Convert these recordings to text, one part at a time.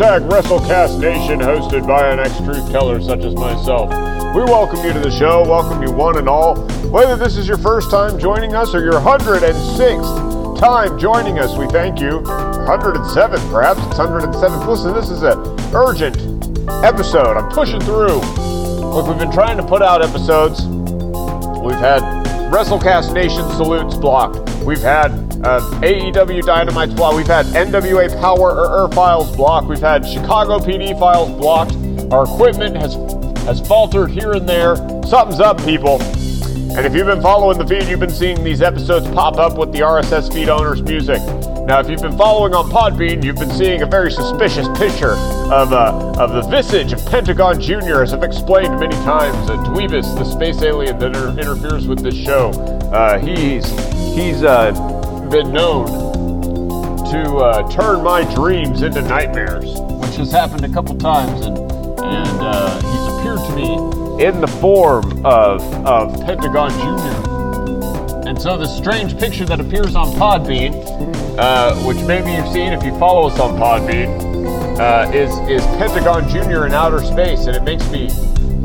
hashtag WrestleCast Nation, hosted by an ex truth teller such as myself, we welcome you to the show, welcome you one and all. Whether this is your first time joining us or your 106th time joining us, we thank you. 107, perhaps it's 107th. Listen, this is an urgent episode. I'm pushing through. Look, we've been trying to put out episodes. We've had WrestleCast Nation salutes blocked. We've had uh, AEW Dynamite's blocked. We've had NWA Power or, or files blocked. We've had Chicago PD files blocked. Our equipment has has faltered here and there. Something's up, people. And if you've been following the feed, you've been seeing these episodes pop up with the RSS feed owners' music. Now, if you've been following on Podbean, you've been seeing a very suspicious picture of, uh, of the visage of Pentagon Jr., as I've explained many times. Uh, Dweebus, the space alien that inter- interferes with this show, uh, he's, he's uh, been known to uh, turn my dreams into nightmares, which has happened a couple times, and, and uh, he's appeared to me in the form of, of Pentagon Jr. And so the strange picture that appears on Podbean, uh, which maybe you've seen if you follow us on Podbean, uh, is is Pentagon Junior in outer space, and it makes me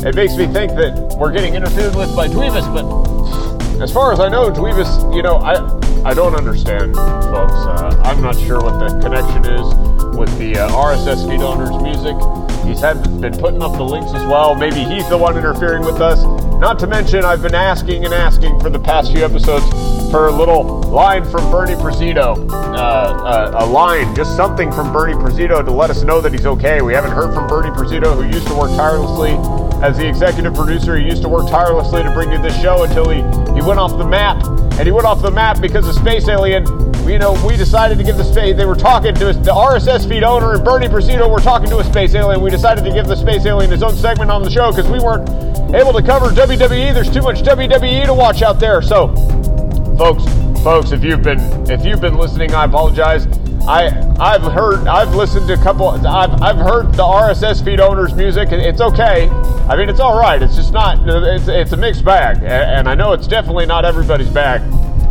it makes me think that we're getting interfered with by Dweebus. But as far as I know, Dweebus, you know, I I don't understand, folks. Uh, I'm not sure what the connection is with the uh, RSS feed owner's music. He's had been putting up the links as well. Maybe he's the one interfering with us. Not to mention, I've been asking and asking for the past few episodes for a little line from Bernie Presido. Uh, uh, a line, just something from Bernie Presido to let us know that he's okay. We haven't heard from Bernie Presido, who used to work tirelessly as the executive producer. He used to work tirelessly to bring you this show until he, he went off the map. And he went off the map because of Space Alien you know, we decided to give the space. They were talking to us, the RSS feed owner and Bernie Presido were talking to a space alien. We decided to give the space alien his own segment on the show because we weren't able to cover WWE. There's too much WWE to watch out there. So, folks, folks, if you've been if you've been listening, I apologize. I I've heard I've listened to a couple. I've I've heard the RSS feed owner's music. And it's okay. I mean, it's all right. It's just not. It's it's a mixed bag, and I know it's definitely not everybody's bag.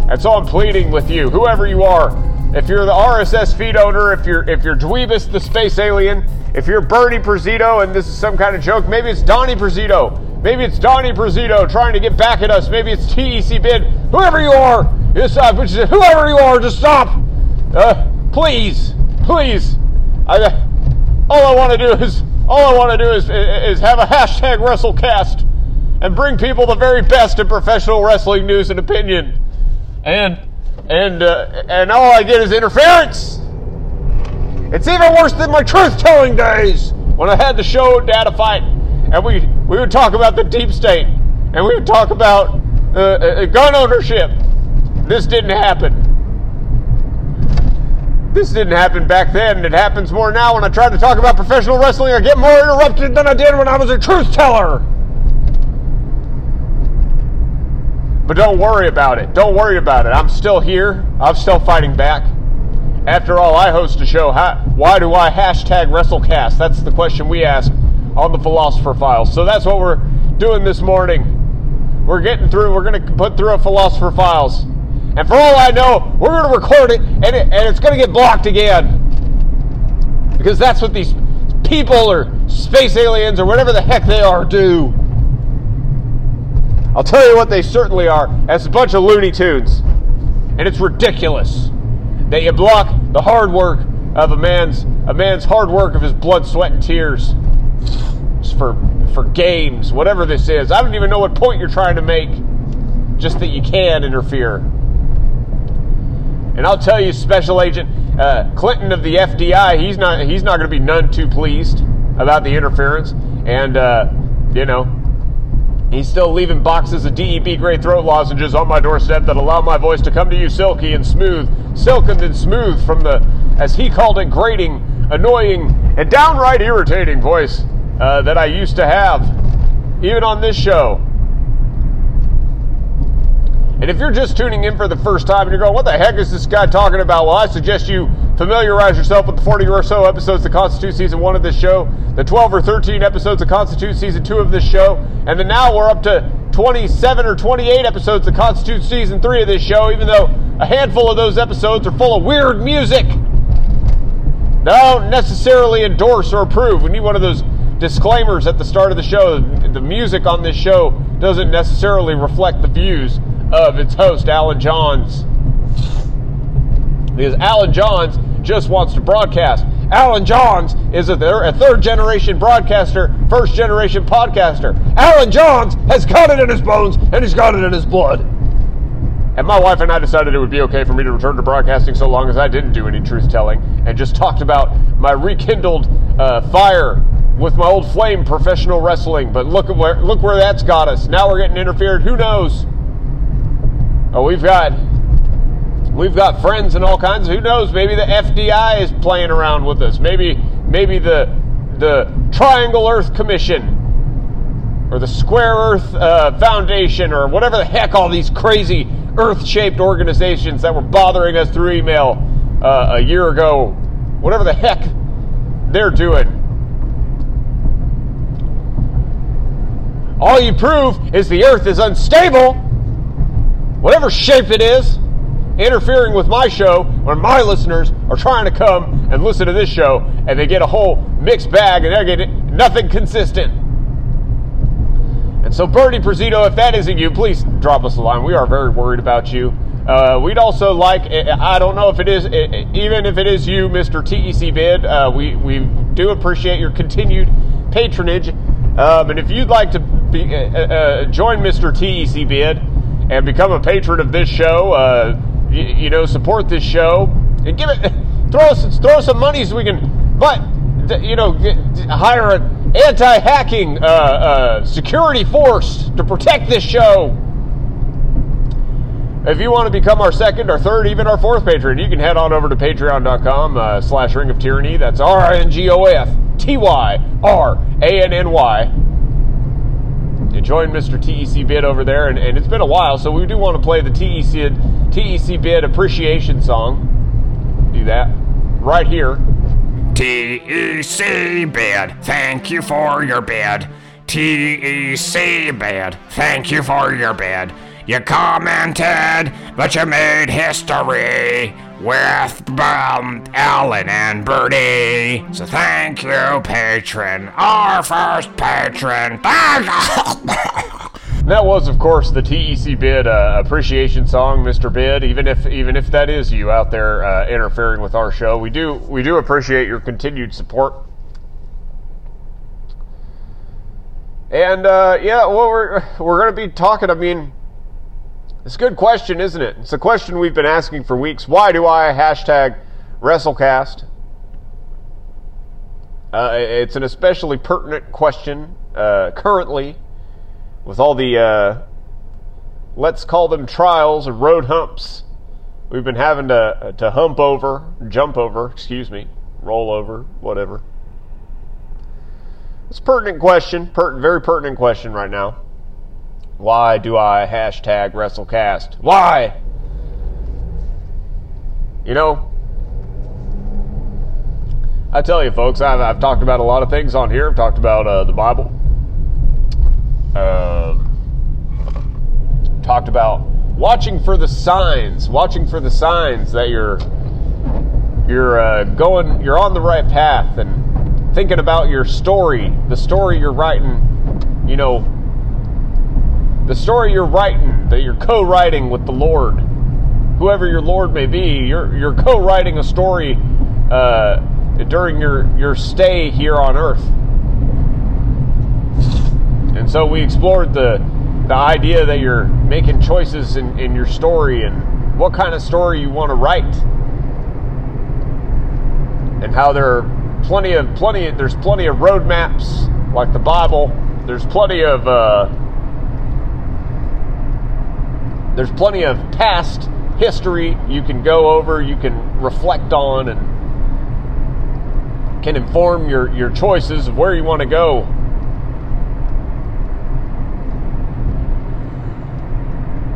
And so I'm pleading with you, whoever you are, if you're the RSS feed owner, if you're if you're Dweebus the space alien, if you're Bernie Presido and this is some kind of joke, maybe it's Donnie Presido, maybe it's Donnie Presido trying to get back at us, maybe it's TEC Bid, whoever you are, just uh, whoever you are, just stop, uh, please, please. I, all I want to do is all I want to do is is have a hashtag WrestleCast and bring people the very best in professional wrestling news and opinion and and uh, and all I get is interference. It's even worse than my truth-telling days when I had the show Data Fight, and we we would talk about the deep state, and we would talk about uh, uh, gun ownership. This didn't happen. This didn't happen back then, it happens more now. When I try to talk about professional wrestling, I get more interrupted than I did when I was a truth teller. But don't worry about it. Don't worry about it. I'm still here. I'm still fighting back. After all, I host a show. How, why do I hashtag WrestleCast? That's the question we ask on the Philosopher Files. So that's what we're doing this morning. We're getting through. We're going to put through a Philosopher Files. And for all I know, we're going to record it and, it, and it's going to get blocked again. Because that's what these people or space aliens or whatever the heck they are do. I'll tell you what they certainly are. It's a bunch of Looney Tunes. And it's ridiculous that you block the hard work of a man's a man's hard work of his blood, sweat, and tears for for games, whatever this is. I don't even know what point you're trying to make. Just that you can interfere. And I'll tell you, Special Agent uh, Clinton of the FDI, he's not he's not going to be none too pleased about the interference. And uh, you know, He's still leaving boxes of DEB gray throat lozenges on my doorstep that allow my voice to come to you silky and smooth, silken and smooth from the, as he called it, grating, annoying, and downright irritating voice uh, that I used to have, even on this show. And if you're just tuning in for the first time and you're going, what the heck is this guy talking about? Well, I suggest you familiarize yourself with the 40 or so episodes that constitute season one of this show, the 12 or 13 episodes that constitute season two of this show, and then now we're up to 27 or 28 episodes that constitute season three of this show, even though a handful of those episodes are full of weird music. I don't necessarily endorse or approve. We need one of those disclaimers at the start of the show. The music on this show doesn't necessarily reflect the views of its host, Alan Johns. Because Alan Johns just wants to broadcast. Alan Johns is a, a third generation broadcaster, first generation podcaster. Alan Johns has got it in his bones and he's got it in his blood. And my wife and I decided it would be okay for me to return to broadcasting so long as I didn't do any truth telling and just talked about my rekindled uh, fire with my old flame professional wrestling. But look where look where that's got us. Now we're getting interfered. Who knows? Oh, we've got we've got friends and all kinds. Who knows? Maybe the FDI is playing around with us. Maybe maybe the the Triangle Earth Commission or the Square Earth uh, Foundation or whatever the heck all these crazy Earth-shaped organizations that were bothering us through email uh, a year ago, whatever the heck they're doing. All you prove is the Earth is unstable, whatever shape it is interfering with my show when my listeners are trying to come and listen to this show and they get a whole mixed bag and they're getting nothing consistent. And so, Bernie Presido, if that isn't you, please drop us a line. We are very worried about you. Uh, we'd also like, I don't know if it is, even if it is you, Mr. TEC Bid, uh, we, we do appreciate your continued patronage. Um, and if you'd like to be, uh join Mr. TEC Bid and become a patron of this show, uh, you, you know, support this show and give it, throw us, throw some money so we can, but you know, get, hire an anti-hacking uh, uh, security force to protect this show. If you want to become our second, or third, even our fourth patron, you can head on over to patreon.com uh, slash ring of tyranny. That's R-N-G-O-F-T-Y-R-A-N-N-Y join Mr. TEC Bid over there, and, and, it's been a while, so we do want to play the TEC TEC Bid appreciation song. Do that right here. TEC Bid, thank you for your bid. TEC Bid, thank you for your bid. You commented, but you made history with um, Alan and Bertie. So thank you, patron, our first patron. that was, of course, the TEC Bid uh, appreciation song, Mr. Bid. Even if even if that is you out there uh, interfering with our show, we do we do appreciate your continued support. And uh, yeah, well, we're we're going to be talking. I mean it's a good question, isn't it? It's a question we've been asking for weeks. Why do I hashtag WrestleCast? Uh, it's an especially pertinent question uh, currently with all the, uh, let's call them trials or road humps we've been having to, to hump over, jump over, excuse me, roll over, whatever. It's a pertinent question, per- very pertinent question right now. Why do I hashtag WrestleCast? Why? You know, I tell you, folks, I've, I've talked about a lot of things on here. I've talked about uh, the Bible. Uh, talked about watching for the signs, watching for the signs that you're you're uh, going, you're on the right path, and thinking about your story, the story you're writing. You know, the story you're writing, that you're co-writing with the Lord, whoever your Lord may be, you're you're co-writing a story uh, during your your stay here on Earth. And so we explored the the idea that you're making choices in, in your story and what kind of story you want to write. And how there are plenty of plenty there's plenty of roadmaps like the Bible. There's plenty of uh, there's plenty of past history you can go over, you can reflect on, and can inform your, your choices of where you want to go.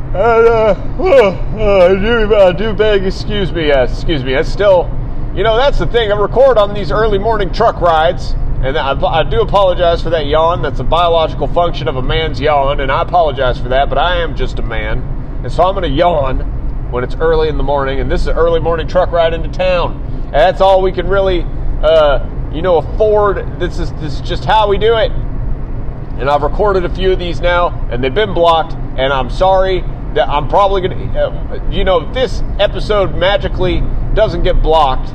And, uh, uh, I, do, I do beg, excuse me, uh, excuse me, that's still, you know, that's the thing. I record on these early morning truck rides, and I, I do apologize for that yawn. That's a biological function of a man's yawn, and I apologize for that, but I am just a man. And so I'm going to yawn when it's early in the morning, and this is an early morning truck ride into town. And that's all we can really, uh, you know, afford. This is this is just how we do it. And I've recorded a few of these now, and they've been blocked. And I'm sorry that I'm probably gonna, uh, you know, this episode magically doesn't get blocked,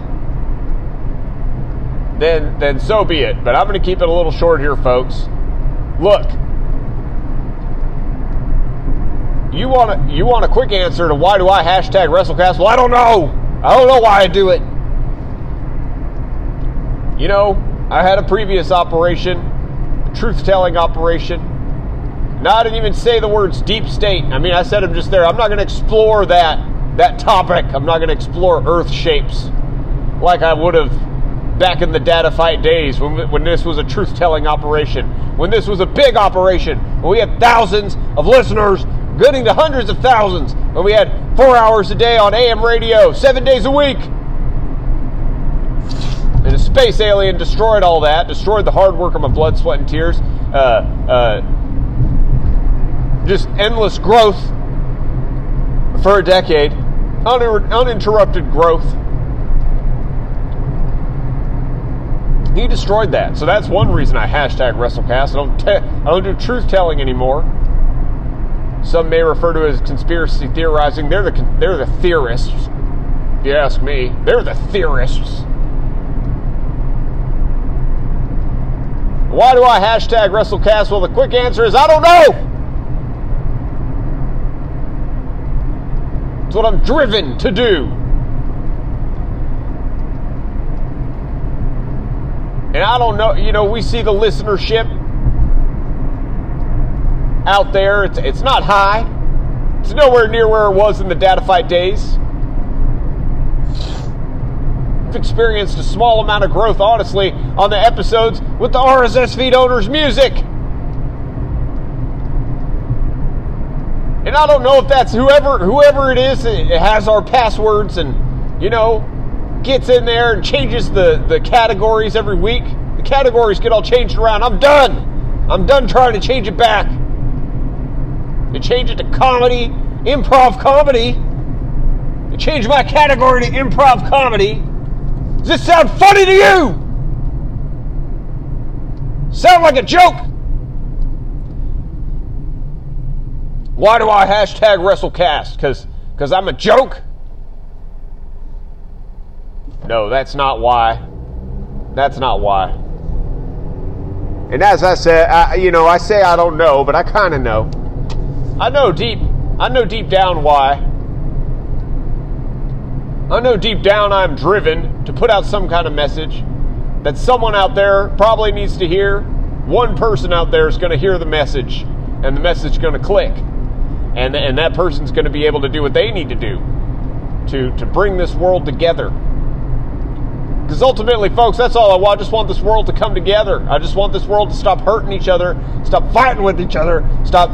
then then so be it. But I'm gonna keep it a little short here, folks. Look, you want a, you want a quick answer to why do I hashtag WrestleCast? Well, I don't know. I don't know why I do it. You know, I had a previous operation, truth telling operation. Now I didn't even say the words deep state. I mean, I said them just there. I'm not going to explore that that topic. I'm not going to explore Earth shapes like I would have back in the data fight days when, when this was a truth telling operation, when this was a big operation, when we had thousands of listeners getting to hundreds of thousands, when we had four hours a day on AM radio, seven days a week. And a space alien destroyed all that, destroyed the hard work of my blood, sweat, and tears. Uh, uh, just endless growth for a decade, uninterrupted growth. He destroyed that, so that's one reason I hashtag WrestleCast. I don't, te- I don't do truth telling anymore. Some may refer to as conspiracy theorizing. They're the they're the theorists. If you ask me, they're the theorists. Why do I hashtag WrestleCast? Well, the quick answer is I don't know. It's what I'm driven to do. And I don't know, you know, we see the listenership out there. It's, it's not high. It's nowhere near where it was in the data fight days. I've experienced a small amount of growth, honestly, on the episodes with the RSS feed owners' music. And I don't know if that's whoever whoever it is it has our passwords and you know gets in there and changes the, the categories every week. The categories get all changed around. I'm done. I'm done trying to change it back. To change it to comedy, improv comedy. To change my category to improv comedy. Does this sound funny to you? Sound like a joke? Why do I hashtag WrestleCast? Because because I'm a joke? No, that's not why. That's not why. And as I said, I, you know, I say I don't know, but I kind of know. I know deep. I know deep down why. I know deep down I'm driven to put out some kind of message that someone out there probably needs to hear. One person out there is going to hear the message, and the message is going to click and and that person's going to be able to do what they need to do to to bring this world together. Because ultimately, folks, that's all I want. I just want this world to come together. I just want this world to stop hurting each other, stop fighting with each other, stop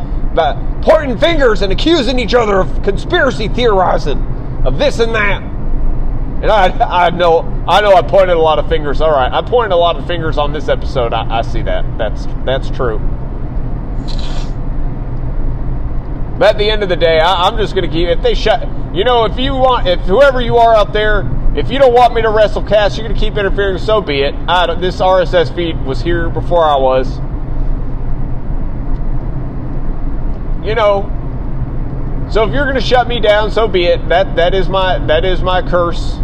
pointing fingers and accusing each other of conspiracy theorizing, of this and that. And I, I know, I know, I pointed a lot of fingers. All right, I pointed a lot of fingers on this episode. I, I see that. That's that's true. But at the end of the day, I, am just going to keep. If they shut, you know, if you want, if whoever you are out there, if you don't want me to WrestleCast, you're going to keep interfering. So be it. I, this RSS feed was here before I was. You know. So if you're going to shut me down, so be it. That that is my that is my curse.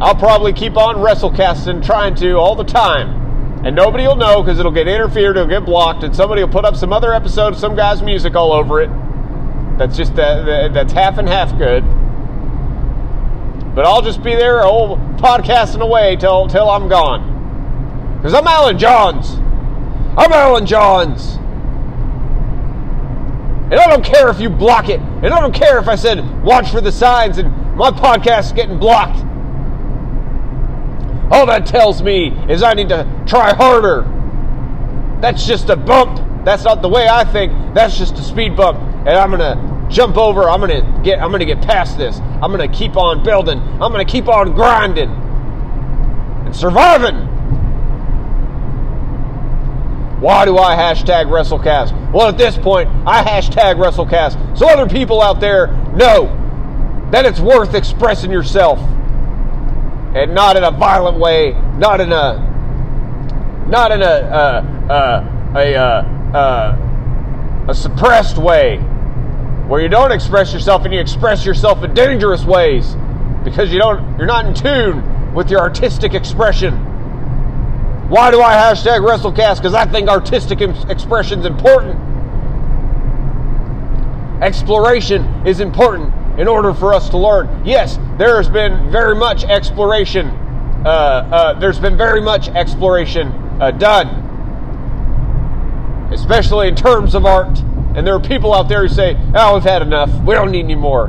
I'll probably keep on WrestleCasting, trying to all the time and nobody will know because it'll get interfered, it'll get blocked, and somebody will put up some other episode of some guy's music all over it. That's just that, that's half and half good. But I'll just be there, old podcasting away till till I'm gone. Because I'm Alan Johns. I'm Alan Johns. And I don't care if you block it. And I don't care if I said watch for the signs and my podcast's getting blocked. All that tells me is I need to try harder. That's just a bump. That's not the way I think. That's just a speed bump. And I'm gonna jump over. I'm gonna get I'm gonna get past this. I'm gonna keep on building. I'm gonna keep on grinding and surviving. Why do I hashtag WrestleCast? Well, at this point, I hashtag WrestleCast so other people out there know that it's worth expressing yourself. And not in a violent way, not in a, not in a, uh, uh, a, uh, uh, a suppressed way, where you don't express yourself and you express yourself in dangerous ways because you don't, you're not in tune with your artistic expression. Why do I hashtag WrestleCast? Because I think artistic expression is important. Exploration is important in order for us to learn. Yes, there has been very much exploration. Uh, uh, there's been very much exploration uh, done, especially in terms of art. And there are people out there who say, "Oh, we've had enough. We don't need any more."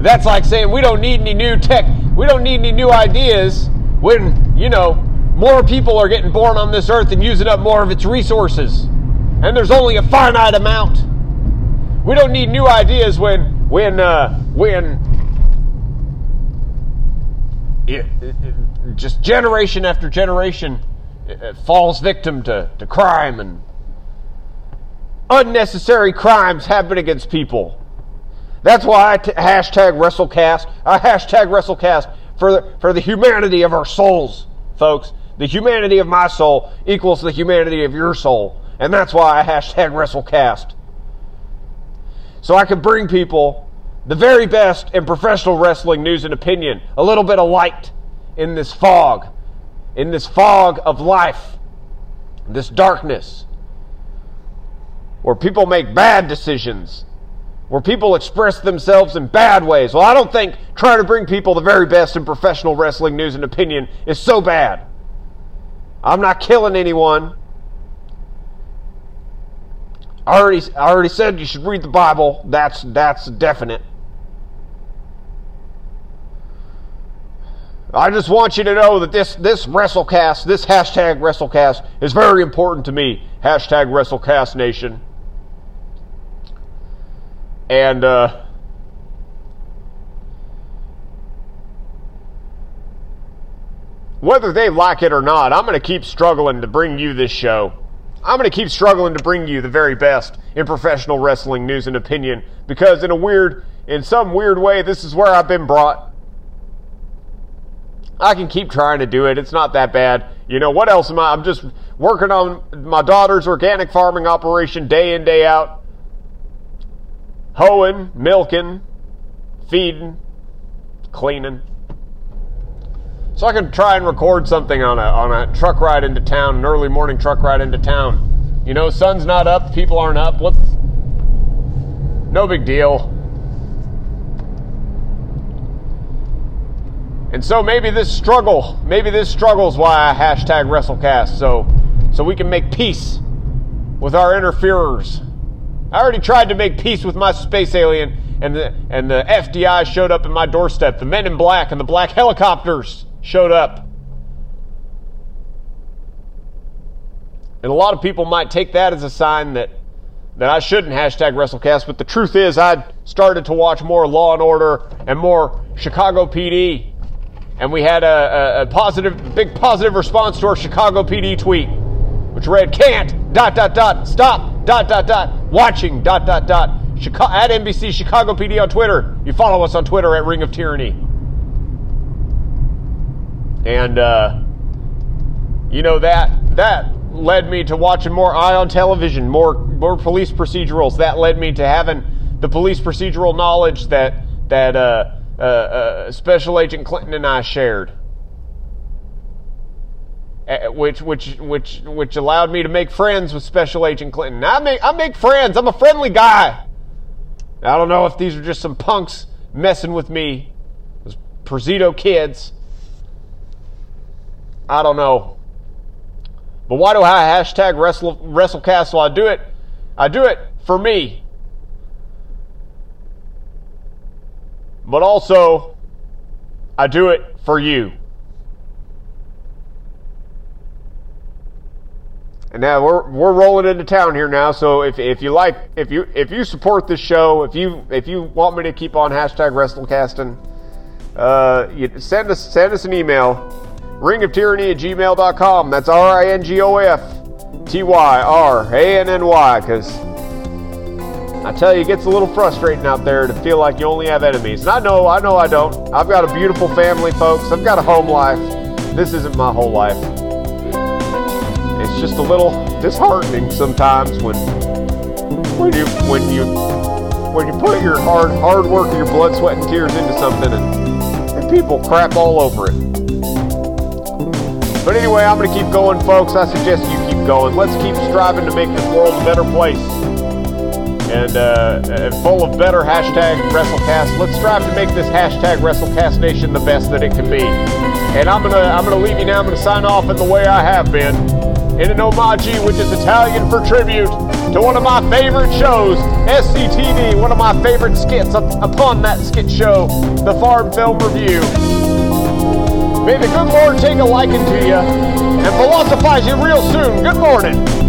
That's like saying we don't need any new tech. We don't need any new ideas when you know more people are getting born on this earth and using up more of its resources, and there's only a finite amount. We don't need new ideas when when uh, when it, it, just generation after generation falls victim to, to crime and unnecessary crimes happen against people. That's why I t- hashtag WrestleCast. I hashtag WrestleCast for the, for the humanity of our souls, folks. The humanity of my soul equals the humanity of your soul. And that's why I hashtag WrestleCast so I can bring people the very best in professional wrestling news and opinion, a little bit of light in this fog, in this fog of life, this darkness, where people make bad decisions, where people express themselves in bad ways. Well, I don't think trying to bring people the very best in professional wrestling news and opinion is so bad. I'm not killing anyone. I already, I already said you should read the Bible. That's that's definite. I just want you to know that this this WrestleCast, this hashtag WrestleCast, is very important to me. Hashtag WrestleCast Nation. And uh, whether they like it or not, I'm going to keep struggling to bring you this show. I'm going to keep struggling to bring you the very best in professional wrestling news and opinion because, in a weird, in some weird way, this is where I've been brought. I can keep trying to do it. It's not that bad. You know, what else am I? I'm just working on my daughter's organic farming operation day in, day out. Hoeing, milking, feeding, cleaning. So I can try and record something on a on a truck ride into town, an early morning truck ride into town. You know, sun's not up, people aren't up. What's no big deal. And so maybe this struggle, maybe this struggle is why I hashtag WrestleCast, so so we can make peace with our interferers. I already tried to make peace with my space alien, and the and the FDI showed up at my doorstep. The men in black and the black helicopters showed up. And a lot of people might take that as a sign that, that I shouldn't hashtag WrestleCast, but the truth is, I started to watch more Law and Order and more Chicago PD. And we had a, a, a positive, big positive response to our Chicago PD tweet, which read, can't, dot, dot, dot, stop, dot, dot, dot, watching, dot, dot, dot, at NBC Chicago PD on Twitter. You follow us on Twitter at Ring of Tyranny. And, uh, you know, that, that led me to watching more ION Television, more, more police procedurals. That led me to having the police procedural knowledge that, that uh, uh, uh Special Agent Clinton and I shared. Eh, eh, which, which, which, which allowed me to make friends with Special Agent Clinton. I make, I make friends. I'm a friendly guy. I don't know if these are just some punks messing with me, those Prozito kids. I don't know. But why do I hashtag Wrestle, WrestleCast? Well, I do it. I do it for me. But also, I do it for you. And now we're we're rolling into town here now. So if, if you like if you if you support this show, if you if you want me to keep on hashtag WrestleCasting, uh, you send us send us an email ringoftyranny at gmail.com. That's R I N G O F T Y R A N N Y, because I tell you, it gets a little frustrating out there to feel like you only have enemies. And I know, I know I don't. I've got a beautiful family, folks. I've got a home life. This isn't my whole life. Just a little disheartening sometimes when when you when you when you put your hard hard work and your blood, sweat, and tears into something and, and people crap all over it. But anyway, I'm gonna keep going, folks. I suggest you keep going. Let's keep striving to make this world a better place and, uh, and full of better hashtag WrestleCast. Let's strive to make this hashtag WrestleCast Nation the best that it can be. And I'm gonna I'm gonna leave you now. I'm gonna sign off in the way I have been, in an homage, which is Italian for tribute to one of my favorite shows, SCTV, one of my favorite skits up, upon that skit show, the Farm Film Review. May the good Lord take a liking to you and philosophize you real soon. Good morning.